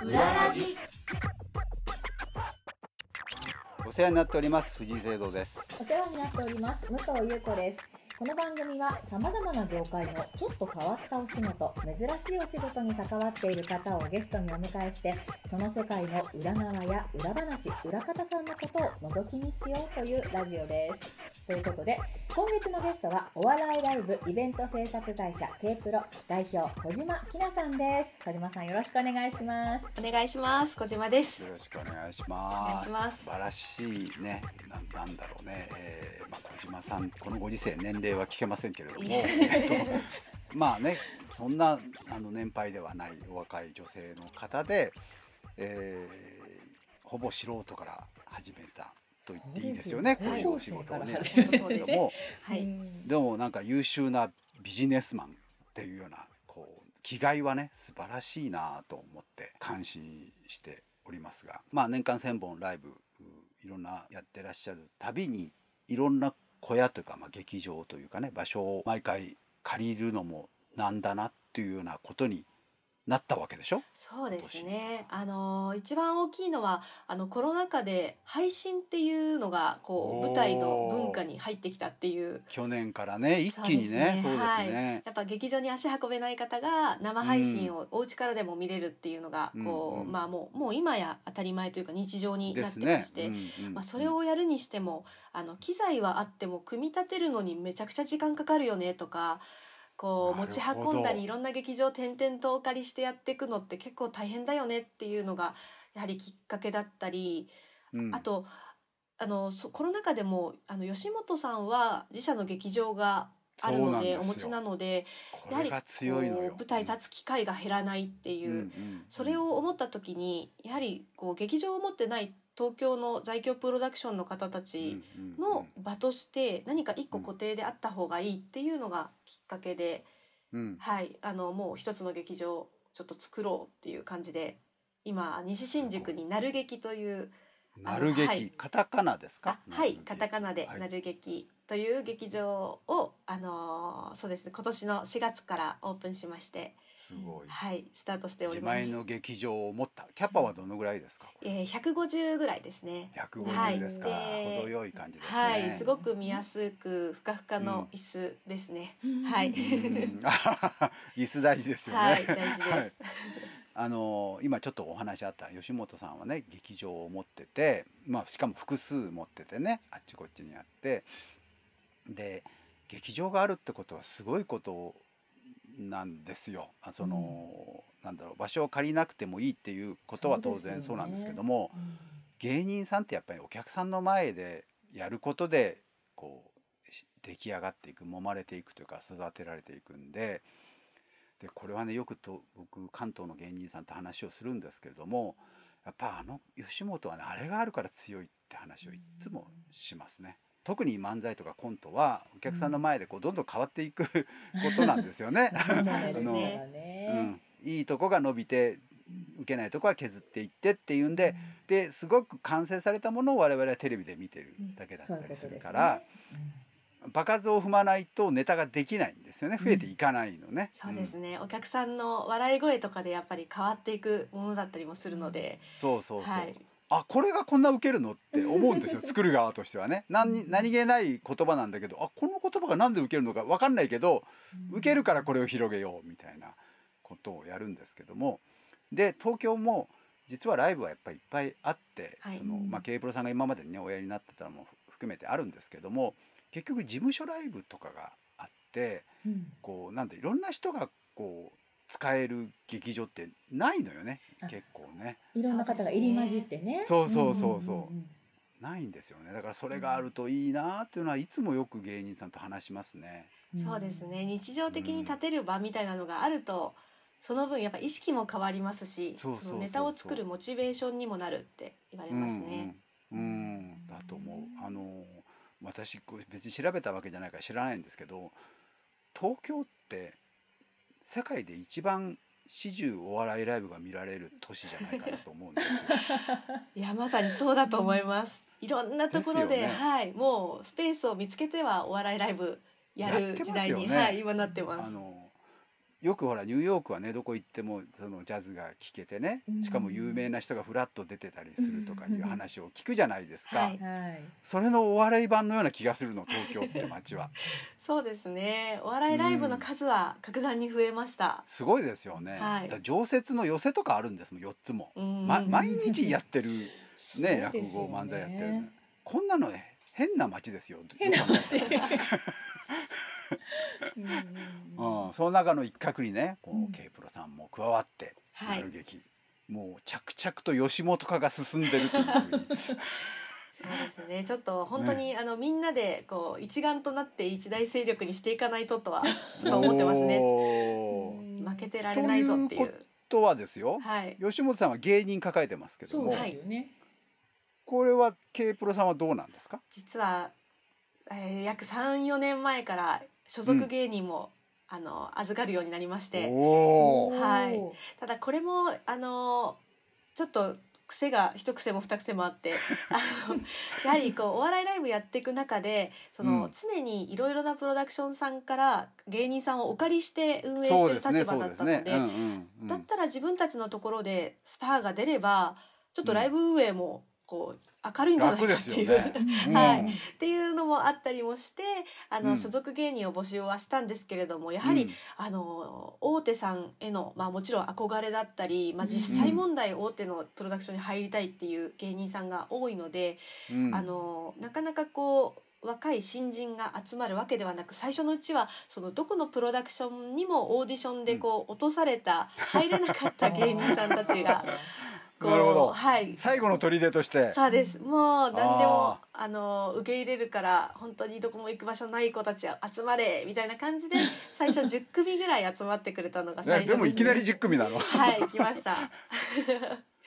裏ラジ。お世話になっております。藤井聖堂です。お世話になっております。武藤優子ですこの番組は様々な業界のちょっと変わったお仕事珍しいお仕事に関わっている方をゲストにお迎えしてその世界の裏側や裏話裏方さんのことを覗き見しようというラジオです。ということで今月のゲストはお笑いライブイベント制作会社 K プロ代表小島きなさんです。小島さんよろしくお願いします。お願いします。小島です。よろしくお願いします。お願いします。素晴らしいねななんだろうね、えーまあ、小島さんこのご時世年齢は聞けませんけれども、いえ。えっとまあねそんなあの年配ではないお若い女性の方で、えーほぼ素人から始めたと言っていいですよねそうですよこういうお仕事をね。でもはい、うんでもなんか優秀なビジネスマンっていうようなこう気概はね素晴らしいなと思って感心しておりますが。まあ年間1,000本ライブういろんなやってらっしゃるたびにいろんな小屋というか、まあ、劇場というかね場所を毎回借りるのもなんだなっていうようなことになったわけでしょ？そうですね。あの一番大きいのはあのコロナ禍で配信っていうのがこう舞台の文化に入ってきたっていう。去年からね一気にね。そうですね。はい、やっぱ劇場に足運べない方が生配信をお家からでも見れるっていうのがこう、うん。うんまあもうもう今や当たり前というか日常になってまして、うんうん。まあ、それをやるにしてもあの機材はあっても組み立てるのにめちゃくちゃ時間かかるよねとかこう持ち運んだりいろんな劇場転々とお借りしてやっていくのって結構大変だよねっていうのがやはりきっかけだったり、うん。あとあのそコロナ禍でもあの吉本さんは自社の劇場があるのでお持ちなのでやはり舞台立つ機会が減らないっていう。うんうんそれを思った時にやはりこう劇場を持ってない東京の在京プロダクションの方たちの場として何か一個固定であった方がいいっていうのがきっかけで、はいあのもう一つの劇場をちょっと作ろうっていう感じで今西新宿になる劇というなる劇、はい。カタカナですか？あはい。カタカナではい。なる劇という劇場を、あのーそうですね今年の4月からオープンしましてすごい。はいスタートしてお自ります。前の劇場を持った。キャパはどのぐらいですか？えー、150ぐらいですね。150ですか、はい。で程よい感じですね。はい、すごく見やすくふかふかの椅子ですね。はい。うん。あはは椅子大事ですよね、はい、大事です。はい。あの今ちょっとお話あった吉本さんはね劇場を持ってて、まあ、しかも複数持っててねあっちこっちにあってで劇場があるってことはすごいことなんですよ。あその、なんだろう場所を借りなくてもいいっていうことは当然そうなんですけども、芸人さんってやっぱりお客さんの前でやることでこうし出来上がっていく揉まれていくというか育てられていくんででこれはねよくと僕関東の芸人さんと話をするんですけれどもやっぱあの吉本はねあれがあるから強いって話をいつもしますね。特に漫才とかコントはお客さんの前でこうどんどん変わっていくことなんですよね。いいとこが伸びて受けないとこは削っていってっていうんで、ですごく完成されたものを我々はテレビで見てるだけだったりするから、場数を踏まないとネタができないんですよね。増えていかないのね。そうですん。ね、お客さんの笑い声とかでやっぱり変わっていくものだったりもするので、そうそうそう、はいあこれがこんな受けるのって思うんですよ 作る側としてはね。何何気ない言葉なんだけどあこの言葉がなんで受けるのか分かんないけど受けるからこれを広げようみたいなことをやるんですけども。で東京も実はライブはやっぱりいっぱいあって、はい。そのまあ、K プロさんが今までにねおやりになってたのも含めてあるんですけども結局事務所ライブとかがあってうん。こうなんでいろんな人がこう使える劇場ってないのよねあ結構ね。いろんな方が入り混じってね。そうそうそうそうんんんないんですよねだからそれがあるといいなっていうのはいつもよく芸人さんと話しますね。んそうですね日常的に立てる場みたいなのがあると、その分やっぱ意識も変わりますしそうそうそうそうのネタを作るモチベーションにもなるって言われますね。うん、うんうんだと思う。あの私こう別に調べたわけじゃないから知らないんですけど東京って世界で一番始終お笑いライブが見られる都市じゃないかなと思うんですよ。いやまさにそうだと思います。いろんなところでねはいもうスペースを見つけてはお笑いライブやる時代に、ねはい今なってます。あのよくほらニューヨークはねどこ行ってもそのジャズが聴けてねうん。しかも有名な人がフラッと出てたりするとかいう話を聞くじゃないですか、はい。はい。それのお笑い版のような気がするの東京って街は。そうですね。お笑いライブの数は格段に増えました、すごいですよね、はい。常設の寄せとかあるんですもん4つも、うん。ま、毎日やってる そうね。落語漫才やってるの。こんなのね変な街ですよ。変な街 うん うん、その中の一角にねこうん。う K プロさんも加わってはい。丸劇、もう着々と吉本化が進んでるというふうに。そうですね。ちょっと本当に、あのみんなでこう一丸となって一大勢力にしていかないととは ちょっと思ってますね。負けてられないぞっていう。というとはですよ、はい。吉本さんは芸人抱えてますけども、そうですよね。これは K プロさんはどうなんですか？実は、えー、約34年前から所属芸人も、あの預かるようになりまして。はい。ただこれもあのちょっと癖が一癖も二癖もあって やはりこうお笑いライブやっていく中でその、うん。常にいろいろなプロダクションさんから芸人さんをお借りして運営してる立場だったのでだったら自分たちのところでスターが出ればちょっとライブ運営もこう明るいんじゃないかっていう、ね、うん。はい。っていうのもあったりもしてあの、うん。所属芸人を募集はしたんですけれどもやはり、うん。あの大手さんへの、まあ、もちろん憧れだったり、まあ、うん。実際問題大手のプロダクションに入りたいっていう芸人さんが多いので、うん。あのなかなかこう若い新人が集まるわけではなく最初のうちはそのどこのプロダクションにもオーディションでこう落とされた入れなかった芸人さんたちが なるほど。はい。最後の砦として。そうです。もう何でもああの受け入れるから本当にどこも行く場所ない子たち集まれみたいな感じで 最初10組ぐらい集まってくれたのが最ね、初でもいきなり10 10組なの。はい来ました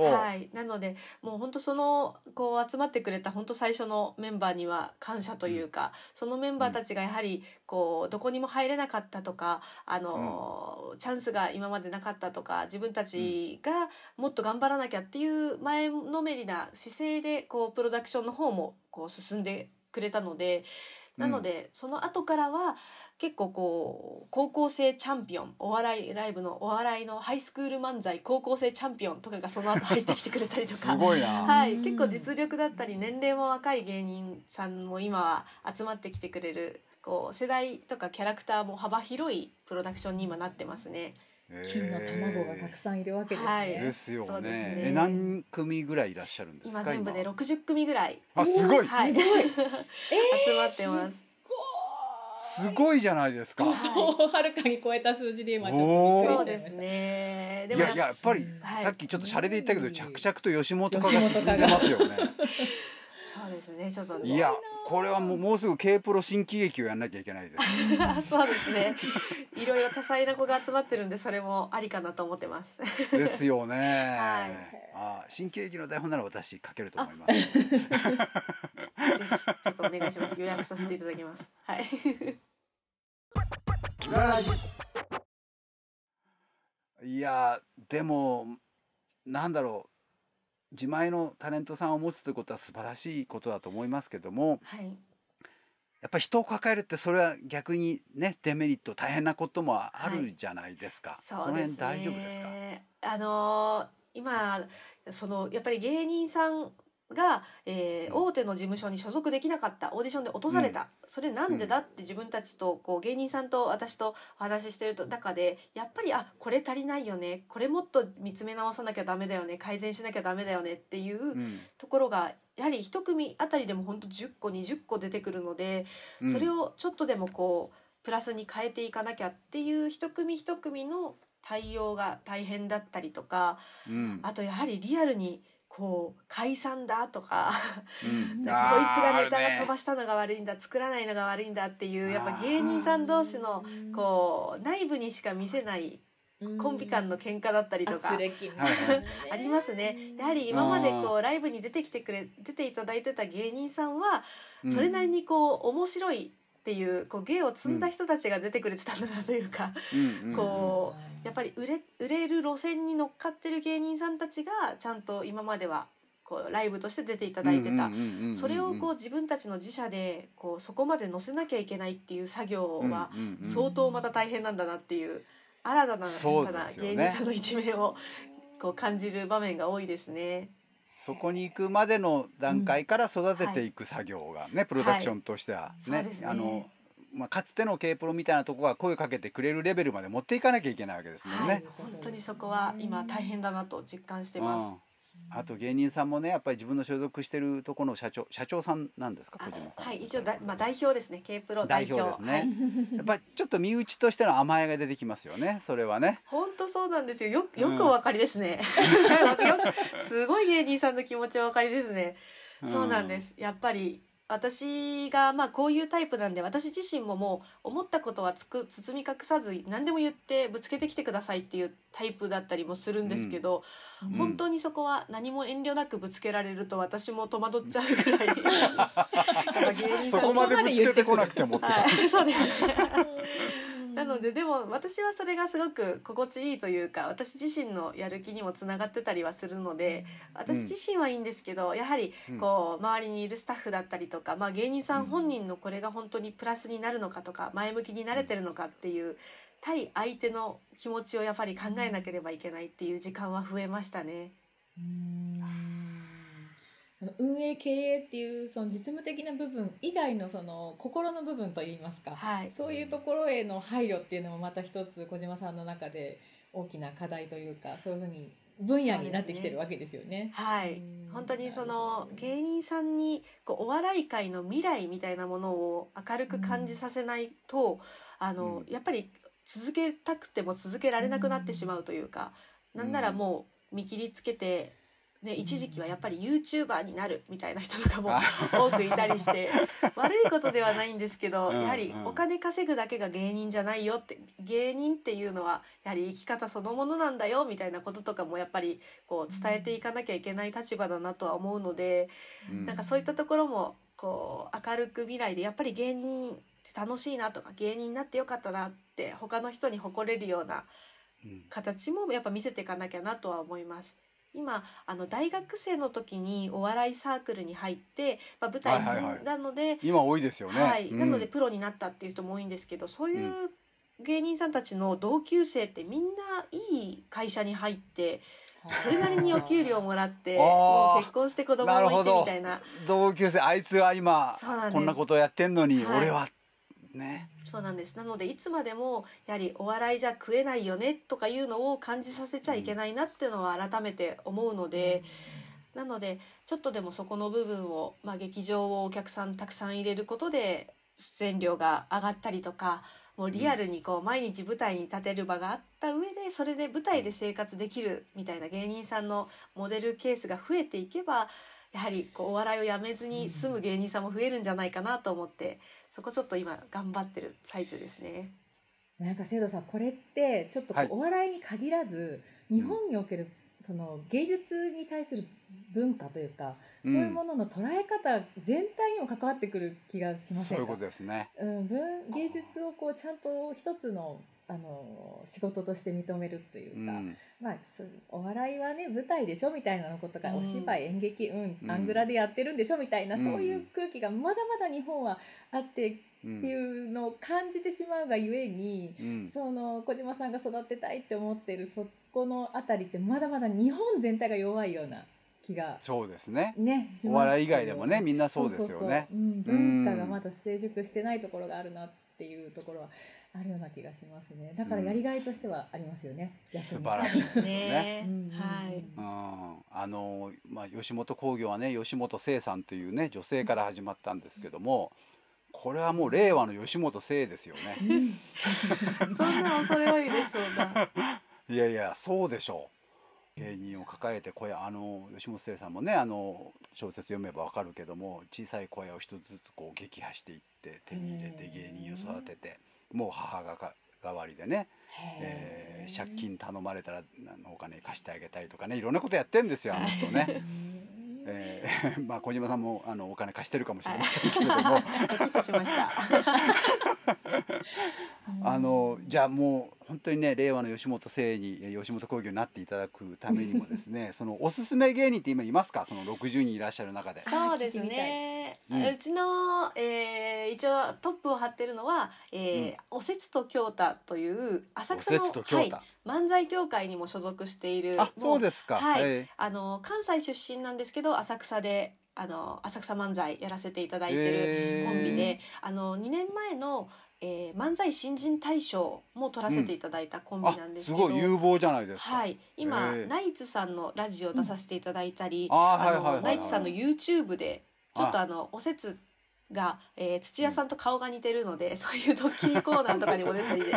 はい。なのでもう本当そのこう集まってくれた本当最初のメンバーには感謝というか、そのメンバーたちがやはりこうどこにも入れなかったとかあの、チャンスが今までなかったとか自分たちがもっと頑張らなきゃっていう前のめりな姿勢でこうプロダクションの方もこう進んでくれたのでなので、その後からは結構こう高校生チャンピオンお笑いライブのお笑いのハイスクール漫才高校生チャンピオンとかがその後入ってきてくれたりとすか。ごいな、はい、うん結構実力だったり年齢も若い芸人さんも今は集まってきてくれるこう世代とかキャラクターも幅広いプロダクションに今なってますね。金の卵がたくさんいるわけですはいね。ですよねそうですねえ何組ぐらいいらっしゃるんですか今全部で60組ぐらいあすごいおーすごい。集まってます。すごいじゃないですか。予想をはるかに超えた数字で今ちょっとびっくりしちゃいました。ね。でいやいややっぱり、はい。さっきちょっとシャレで言ったけど、うん。着々と吉本化が進んでますよね。そうですね。ちょっと。いやこれはもうもうすぐ K プロ新喜劇をやんなきゃいけないです。そうですね。いろいろ多彩な子が集まってるんでそれもありかなと思ってます。ですよね、はい。あ新喜劇の台本なら私書けると思いますちょっとお願いします。予約させていただきます。はい。いやでもなんだろう自前のタレントさんを持つということは素晴らしいことだと思いますけどもはい。やっぱり人を抱えるってそれは逆にねデメリット大変なこともあるじゃないですか、そのそうですね。辺大丈夫ですか？あのー今そのやっぱり芸人さんが、えーうん。大手の事務所に所属できなかったオーディションで落とされた、それなんでだ？って自分たちとこう芸人さんと私とお話ししてると中でやっぱりあこれ足りないよね。これもっと見つめ直さなきゃダメだよね。改善しなきゃダメだよね。っていううん。ところがやはり一組あたりでも本当10個20個出てくるので、うん。それをちょっとでもこうプラスに変えていかなきゃっていう一組一組の対応が大変だったりとかうん。あとやはりリアルにこう解散だとかうん。こいつがネタが飛ばしたのが悪いんだ作らないのが悪いんだっていうやっぱ芸人さん同士のこう内部にしか見せないコンビ間の喧嘩だったりとか ありますね。やはり今までこうライブに出てきてくれ出ていただいてた芸人さんはうん。それなりにこう面白いっていうこう芸を積んだ人たちが出てくれてたんだなというか、うん。うん。こうやっぱり売れ売れる路線に乗っかってる芸人さんたちがちゃんと今まではこうライブとして出ていただいてた。それをこう自分たちの自社でこうそこまで載せなきゃいけないっていう作業は相当また大変なんだなっていう新たなただ芸人さんの一面をこう感じる場面が多いですね。そこに行くまでの段階から育てていく作業がね、うん。はい、プロダクションとしては。ねはい。ね、あのまあ、かつての K プロみたいなとこが声かけてくれるレベルまで持っていかなきゃいけないわけですもんね。はい、本当にそこは今大変だなと実感してます。あと芸人さんもねやっぱり自分の所属してるところの社長社長さんなんですか？小島さん。はい一応だ、まあ、代表ですね。K プロ代表。ですね、やっぱりちょっと身内としての甘えが出てきますよねそれはね。本当そうなんですよ。よよくお分かりですね、うん、すごい芸人さんの気持ちお分かりですね、そうなんです。やっぱり私がまあこういうタイプなんで私自身ももう思ったことはつく包み隠さず何でも言ってぶつけてきてくださいっていうタイプだったりもするんですけど、うん、本当にそこは何も遠慮なくぶつけられると私も戸惑っちゃうぐらい。そこまでぶつけてこなくてもはい、そうですなのででも私はそれがすごく心地いいというか私自身のやる気にもつながってたりはするので私自身はいいんですけど、やはりこう周りにいるスタッフだったりとか、まあ、芸人さん本人のこれが本当にプラスになるのかとか前向きになれてるのかっていう対相手の気持ちをやっぱり考えなければいけないっていう時間は増えましたね。運営経営っていうその実務的な部分以外のその心の部分といいますか、はい、そういうところへの配慮っていうのもまた一つ小島さんの中で大きな課題というかそういうふうに分野になってきてるわけですよね。ねはい、本当にその芸人さんにこうお笑い界の未来みたいなものを明るく感じさせないと、うん、あの、やっぱり続けたくても続けられなくなってしまうというか、うん、なんならもう見切りつけてね、一時期はやっぱり YouTuber になるみたいな人とかも多くいたりして 悪いことではないんですけど、やはりお金稼ぐだけが芸人じゃないよって芸人っていうのはやはり生き方そのものなんだよみたいなこととかもやっぱりこう伝えていかなきゃいけない立場だなとは思うので、なんかそういったところもこう明るく未来でやっぱり芸人って楽しいなとか芸人になってよかったなって他の人に誇れるような形もやっぱ見せていかなきゃなとは思います。今あの大学生の時にお笑いサークルに入って、まあ、舞台なので、はいはい。はい、今多いですよね、はい、うん、なのでプロになったっていう人も多いんですけどそういう芸人さんたちの同級生ってみんないい会社に入って。それなりにお給料もらってもう結婚して子供もいてみたいな。同級生あいつは今こんなことをやってんのに、はい、俺はね。そうなんです。なのでいつまでもやはりお笑いじゃ食えないよねとかいうのを感じさせちゃいけないなっていうのは改めて思うので、なのでちょっとでもそこの部分を、まあ、劇場をお客さんたくさん入れることで出演料が上がったりとかもうリアルにこう毎日舞台に立てる場があった上でそれで舞台で生活できるみたいな芸人さんのモデルケースが増えていけばやはりこうお笑いをやめずに済む芸人さんも増えるんじゃないかなと思ってそこちょっと今頑張ってる最中ですね。なんか制度さんこれってちょっとお笑いに限らず、日本におけるその芸術に対する文化というか、そういうものの捉え方全体にも関わってくる気がしませんか？そういうことですね。うん、文芸術をこうちゃんと一つのあの仕事として認めるというか、うん、まあお笑いはね舞台でしょみたいなことか、うん、お芝居演劇うんアングラでやってるんでしょみたいな、そういう空気がまだまだ日本はあってっていうのを感じてしまうがゆえに、その小島さんが育てたいって思ってるそこの辺りってまだまだ日本全体が弱いような。気がそうですね。ねお笑い以外でもねみんなそうですよね。文化がまだ成熟してないところがあるなっていうところはあるような気がしますね。だからやりがいとしてはありますよね、うん、素晴らしい。ですねはい、うん、あのまあ吉本興業はね吉本聖さんというね女性から始まったんですけどもこれはもう令和の吉本聖ですよね。そんな恐れ多いでそうだ いやいやそうでしょう芸人を抱えて小屋あの吉本清さんもねあの小説読めばわかるけども小さい小屋を一つずつこう撃破していって手に入れて芸人を育ててもう母がか代わりでね、えー、借金頼まれたらお金貸してあげたりとかねいろんなことやってんですよあの人ね。えー、まあ小島さんもあのお金貸してるかもしれませんけれども。あのじゃあもう本当にね令和の吉本生にえ吉本興業になっていただくためにもですね そのおすすめ芸人って今いますか？その60人いらっしゃる中で。そうですね。ううん。ちの、えー、一応トップを張ってるのは、えーおせつと京太という浅草のおせつと京はい。太、漫才協会にも所属している。あそうですか。はい。え。あの関西出身なんですけど浅草であの浅草漫才やらせていただいてるコンビで、あの2年前の、えー漫才新人大賞も取らせていただいたコンビあなんですけど、すごい有望じゃないですか。はい、今、ナイツさんのラジオ出させていただいたり、あのはいはいはいナイツさんの YouTube でちょっとああのおせつが、えー土屋さんと顔が似てるので、そういうドッキリコーナーとかにも出たりで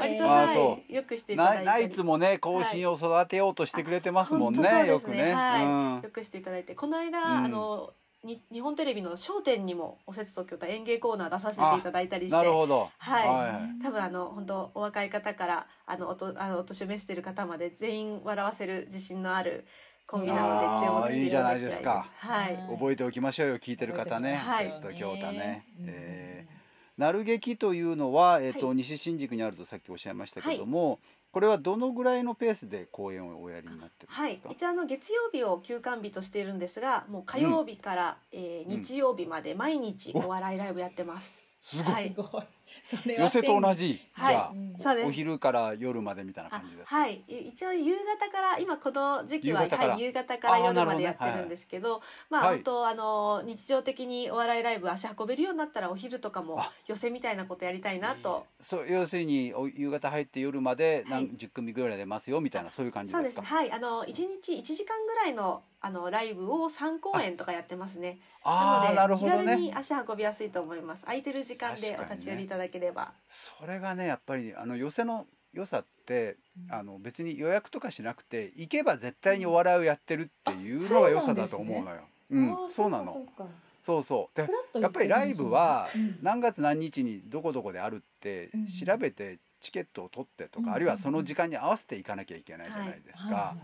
割と、はい、よくしていただいたり。ナナイツもね後進を育てようとしてくれてますもんね、本当そうよくね。ね。はい。うん。よくしていただいて。この間、うん。あのに日本テレビの『笑点』にもおせつと京太演芸コーナー出させていただいたりして。なるほど。はい。はい多分あの本当お若い方からあのおとあのお年を召している方まで全員笑わせる自信のあるコンビなので注目していただきたいいいじゃないですか。はい、はい覚えておきましょうよ聞いてる方ね。はい。ちょっと京太ね。ええー、なる劇というのは、えっ、と、はい。西新宿にあるとさっきおっしゃいましたけども、これはどのぐらいのペースで公演をおやりになってるはいんですか？、一応あの月曜日を休館日としているんですがもう火曜日から、えーうん。日曜日まで毎日お笑いライブやってます。すごい。はい寄せと同じ、はい。じゃあ、うん。お昼から夜までみたいなあ感じですか？はい。い一応夕方から今この時期は夕方から。はい、夕方から夜までやってるんですけどまあ、はい。本当あの日常的にお笑いライブ足運べるようになったらお昼とかもあ。寄せみたいなことやりたいなと。そう要するにお夕方入って夜まではい。何十組ぐらい出ますよみたいなそういう感じでか？そうです。すねはい。あの一日1時間ぐらいのあのライブを3公演とかやってますね。ああなるほど気軽ね。に足運びやすいと思います。空いてる時間でお立ち寄りいただければ、それがねやっぱりあの寄せの良さってあの別に予約とかしなくて行けば絶対にお笑いをやってるっていうのが良さだと思うのよ。うん。あーそうなの。そうかそう。でやっぱりライブはうん。何月何日にどこどこであるってうん。調べてチケットを取ってとうん。か、あるいはその時間に合わせていかなきゃいけないじゃないですか。は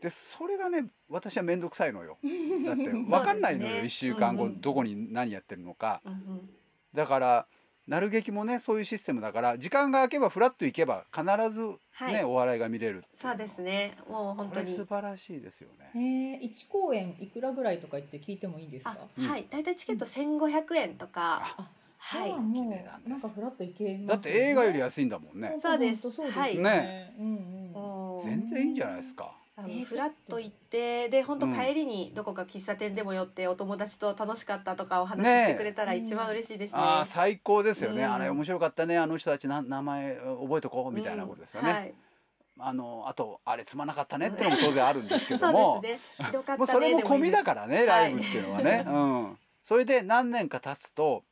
でそれがね私は面倒くさいのよ。だって分かんないのよ、ね。1週間後、うんうん。どこに何やってるのか。うんうん。だからなる劇もねそういうシステムだから時間が空けばフラッと行けば必ずね、はい。お笑いが見れるそうですね。もう本当に。素晴らしいですよね。えー、1公演いくらぐらいとか言って聞いてもいいですあか？うんはい。大体チケット1500円とか、あはい。じゃあも綺麗なんです。うなんかフラッと行けだって映画より安いんだもんね。そうです。そうですよは。うんうん。全然いいんじゃないですか。あのえーフラッと。行ってで本当うん。帰りにどこか喫茶店でも寄ってお友達と楽しかったとかお話ししてくれたら一番嬉しいですね。ああ最高ですよね、うん。あれ面白かったね。あの人たちな名前覚えとこうみたいなことですよね、うん。はい、あのあとあれつまなかったねってのも当然あるんですけど そもうですね。ねもうそれも込みだら。からねライブっていうのはね、うん、それで何年か経つと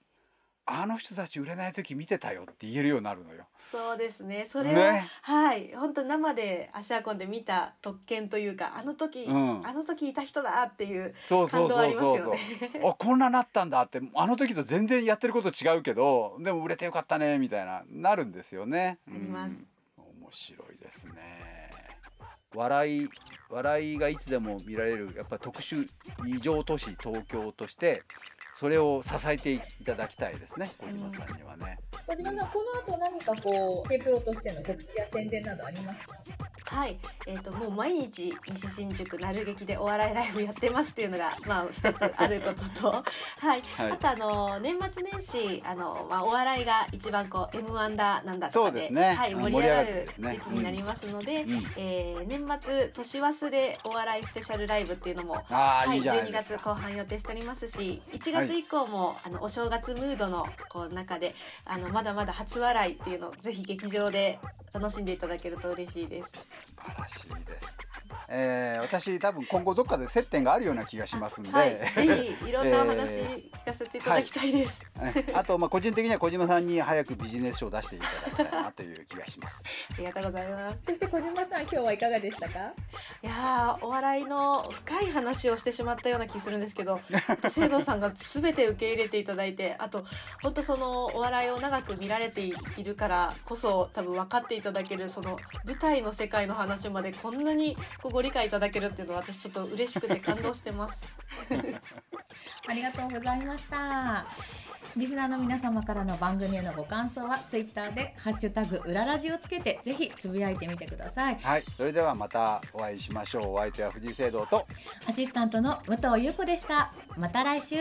あの人たち売れない時見てたよって言えるようになるのよ。そうですね。それを、ねはい本当生で足運んで見た特権というかあの時、うんあの時いた人だっていう感動あります。よね。あこんななったんだってあの時と全然やってること違うけどでも売れてよかったねみたいななるんですよね。ありますうん面白いですね。笑い笑いがいつでも見られるやっぱ特殊異常都市東京としてそれを支えていただきたいですね小島さんにはね。小島さんこの後何かこう K プロとしての告知や宣伝などありますか？はい、えっ、ともう毎日西新宿なる劇でお笑いライブやってますっていうのがまあ一つあることと、はい、はい。あとあの年末年始あのまあお笑いが一番こう M1 だなんだとかでそうですね。はいうん盛り上がる盛り上がるですね。時期になりますので、うん。えー年末年忘れお笑いスペシャルライブっていうのもはいい、いじゃない12ですか。月後半予定しておりますし1はい月以降も、あのお正月ムードのこう中であのまだまだ初笑いっていうのをぜひ劇場で楽しんでいただけると嬉しいです。素晴らしいです。えー、私多分今後どっかで接点があるような気がしますんで、はい、ぜひいろんなお話え聞かせていただきたいです。ねあとまあ個人的には小島さんに早くビジネス書を出していただきたいなという気がします。ありがとうございます。そして小島さん今日はいかがでしたか？いやーお笑いの深い話をしてしまったような気するんですけど生藤さんが全て受け入れていただいてあと本当そのお笑いを長く見られているからこそ多分分かっていただけるその舞台の世界の話までこんなにこうご理解いただけるっていうのは私ちょっと嬉しくて感動してます。ありがとうございました。リスナーの皆様からの番組へのご感想はツイッターでハッシュタグ裏ラジをつけてぜひつぶやいてみてください。はいそれではまたお会いしましょう。お相手は藤井聖堂とアシスタントの武藤優子でした。また来週。